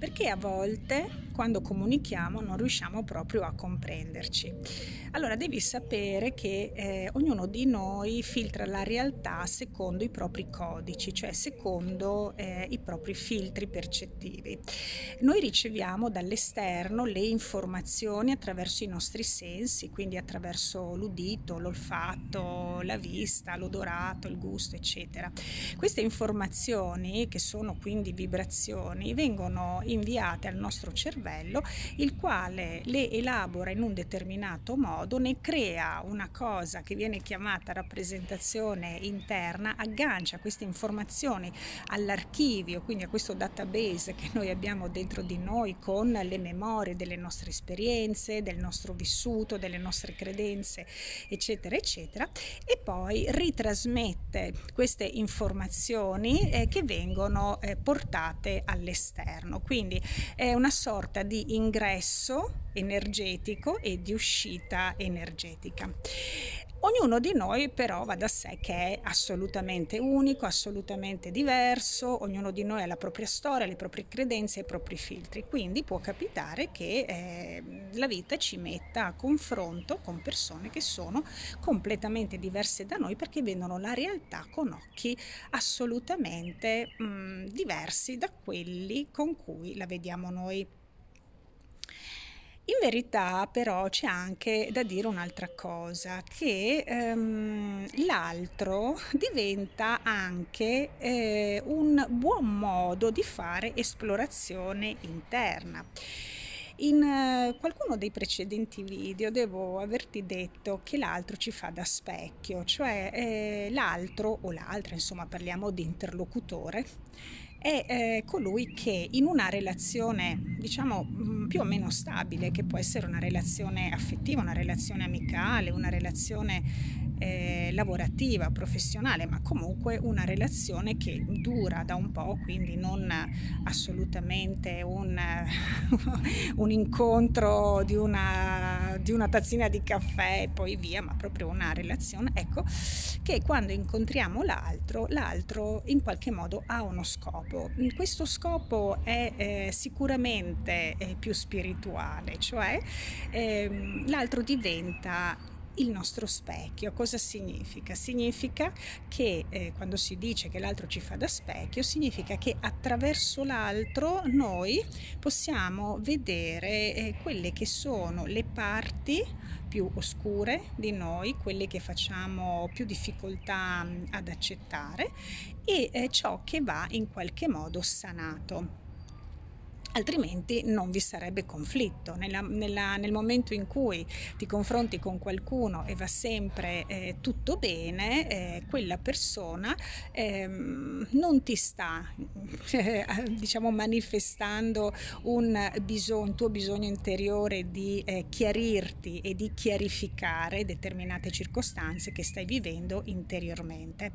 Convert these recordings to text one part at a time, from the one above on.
perché a volte quando comunichiamo non riusciamo proprio a comprenderci. Allora devi sapere che eh, ognuno di noi filtra la realtà secondo i propri codici, cioè secondo eh, i propri filtri percettivi. Noi riceviamo dall'esterno le informazioni attraverso i nostri sensi, quindi attraverso l'udito, l'olfatto, la vista, l'odorato, il gusto, eccetera. Queste informazioni, che sono quindi vibrazioni, vengono inviate al nostro cervello, il quale le elabora in un determinato modo ne crea una cosa che viene chiamata rappresentazione interna, aggancia queste informazioni all'archivio, quindi a questo database che noi abbiamo dentro di noi con le memorie delle nostre esperienze, del nostro vissuto, delle nostre credenze, eccetera, eccetera, e poi ritrasmette queste informazioni eh, che vengono eh, portate all'esterno. Quindi è una sorta di ingresso energetico e di uscita energetica. Ognuno di noi però va da sé che è assolutamente unico, assolutamente diverso, ognuno di noi ha la propria storia, le proprie credenze i propri filtri, quindi può capitare che eh, la vita ci metta a confronto con persone che sono completamente diverse da noi perché vedono la realtà con occhi assolutamente mh, mm, diversi da quelli con cui la vediamo noi. In verità però c'è anche da dire un'altra cosa, che ehm, l'altro diventa anche eh, un buon modo di fare esplorazione interna. In eh, qualcuno dei precedenti video devo averti detto che l'altro ci fa da specchio, cioè eh, l'altro o l'altra, insomma parliamo di interlocutore, è eh, colui che in una relazione, diciamo, mm, più o meno stabile, che può essere una relazione affettiva, una relazione amicale, una relazione eh, lavorativa, professionale, ma comunque una relazione che dura da un po', quindi non assolutamente un, un incontro di una, di una tazzina di caffè e poi via, ma proprio una relazione, ecco, che quando incontriamo l'altro, l'altro in qualche modo ha uno scopo. Questo scopo è eh, sicuramente eh, più spirituale, cioè eh, l'altro diventa il nostro specchio. Cosa significa? Significa che eh, quando si dice che l'altro ci fa da specchio, significa che attraverso l'altro noi possiamo vedere eh, quelle che sono le parti più oscure di noi, quelle che facciamo più difficoltà mm, ad accettare e eh, ciò che va in qualche modo sanato altrimenti non vi sarebbe conflitto. Nella, nella, nel momento in cui ti confronti con qualcuno e va sempre eh, tutto bene, eh, quella persona eh, non ti sta diciamo manifestando un bisogno, tuo bisogno interiore di eh, chiarirti e di chiarificare determinate circostanze che stai vivendo interiormente.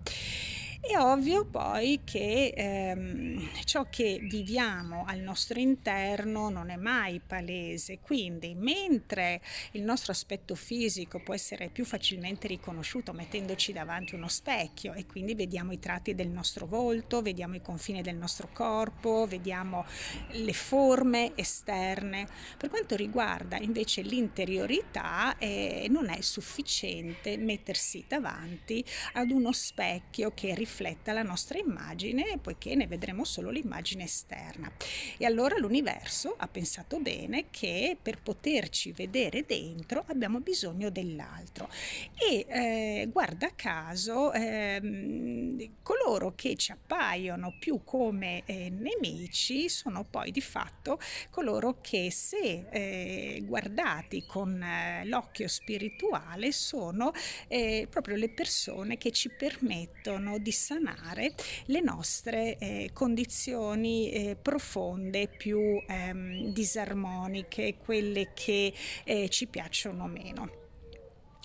È ovvio poi che ehm, ciò che viviamo al nostro interno non è mai palese, quindi mentre il nostro aspetto fisico può essere più facilmente riconosciuto mettendoci davanti uno specchio e quindi vediamo i tratti del nostro volto, vediamo i confini del nostro corpo, vediamo le forme esterne. Per quanto riguarda invece l'interiorità eh, non è sufficiente mettersi davanti ad uno specchio che riflette rifletta la nostra immagine poiché ne vedremo solo l'immagine esterna. E allora l'universo ha pensato bene che per poterci vedere dentro abbiamo bisogno dell'altro. E eh, guarda caso eh, coloro che ci appaiono più come eh, nemici sono poi di fatto coloro che se eh, guardati con eh, l'occhio spirituale sono eh, proprio le persone che ci permettono di sanare le nostre eh, condizioni eh, profonde più ehm, disarmoniche, quelle che eh, ci piacciono meno.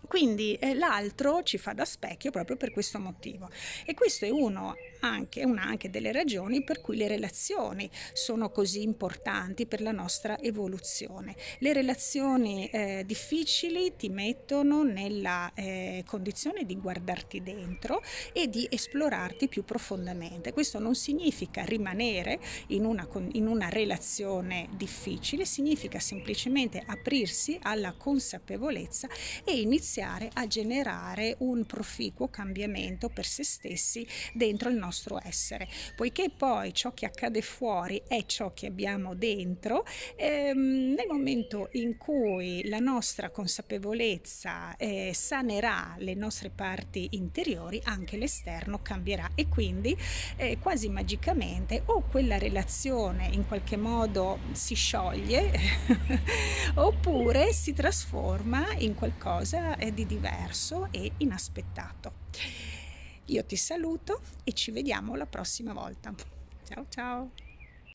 Quindi eh, l'altro ci fa da specchio proprio per questo motivo e questo è uno anche, una anche delle ragioni per cui le relazioni sono così importanti per la nostra evoluzione. Le relazioni eh, difficili ti mettono nella eh, condizione di guardarti dentro e di esplorarti più profondamente. Questo non significa rimanere in una, in una relazione difficile, significa semplicemente aprirsi alla consapevolezza e iniziare a generare un proficuo cambiamento per se stessi dentro il nostro essere. Poiché poi ciò che accade fuori è ciò che abbiamo dentro, ehm, nel momento in cui la nostra consapevolezza eh, sanerà le nostre parti interiori, anche l'esterno cambierà e quindi eh, quasi magicamente o quella relazione in qualche modo si scioglie oppure si trasforma in qualcosa eh, di diverso e inaspettato. Io ti saluto e ci vediamo la prossima volta. Ciao ciao!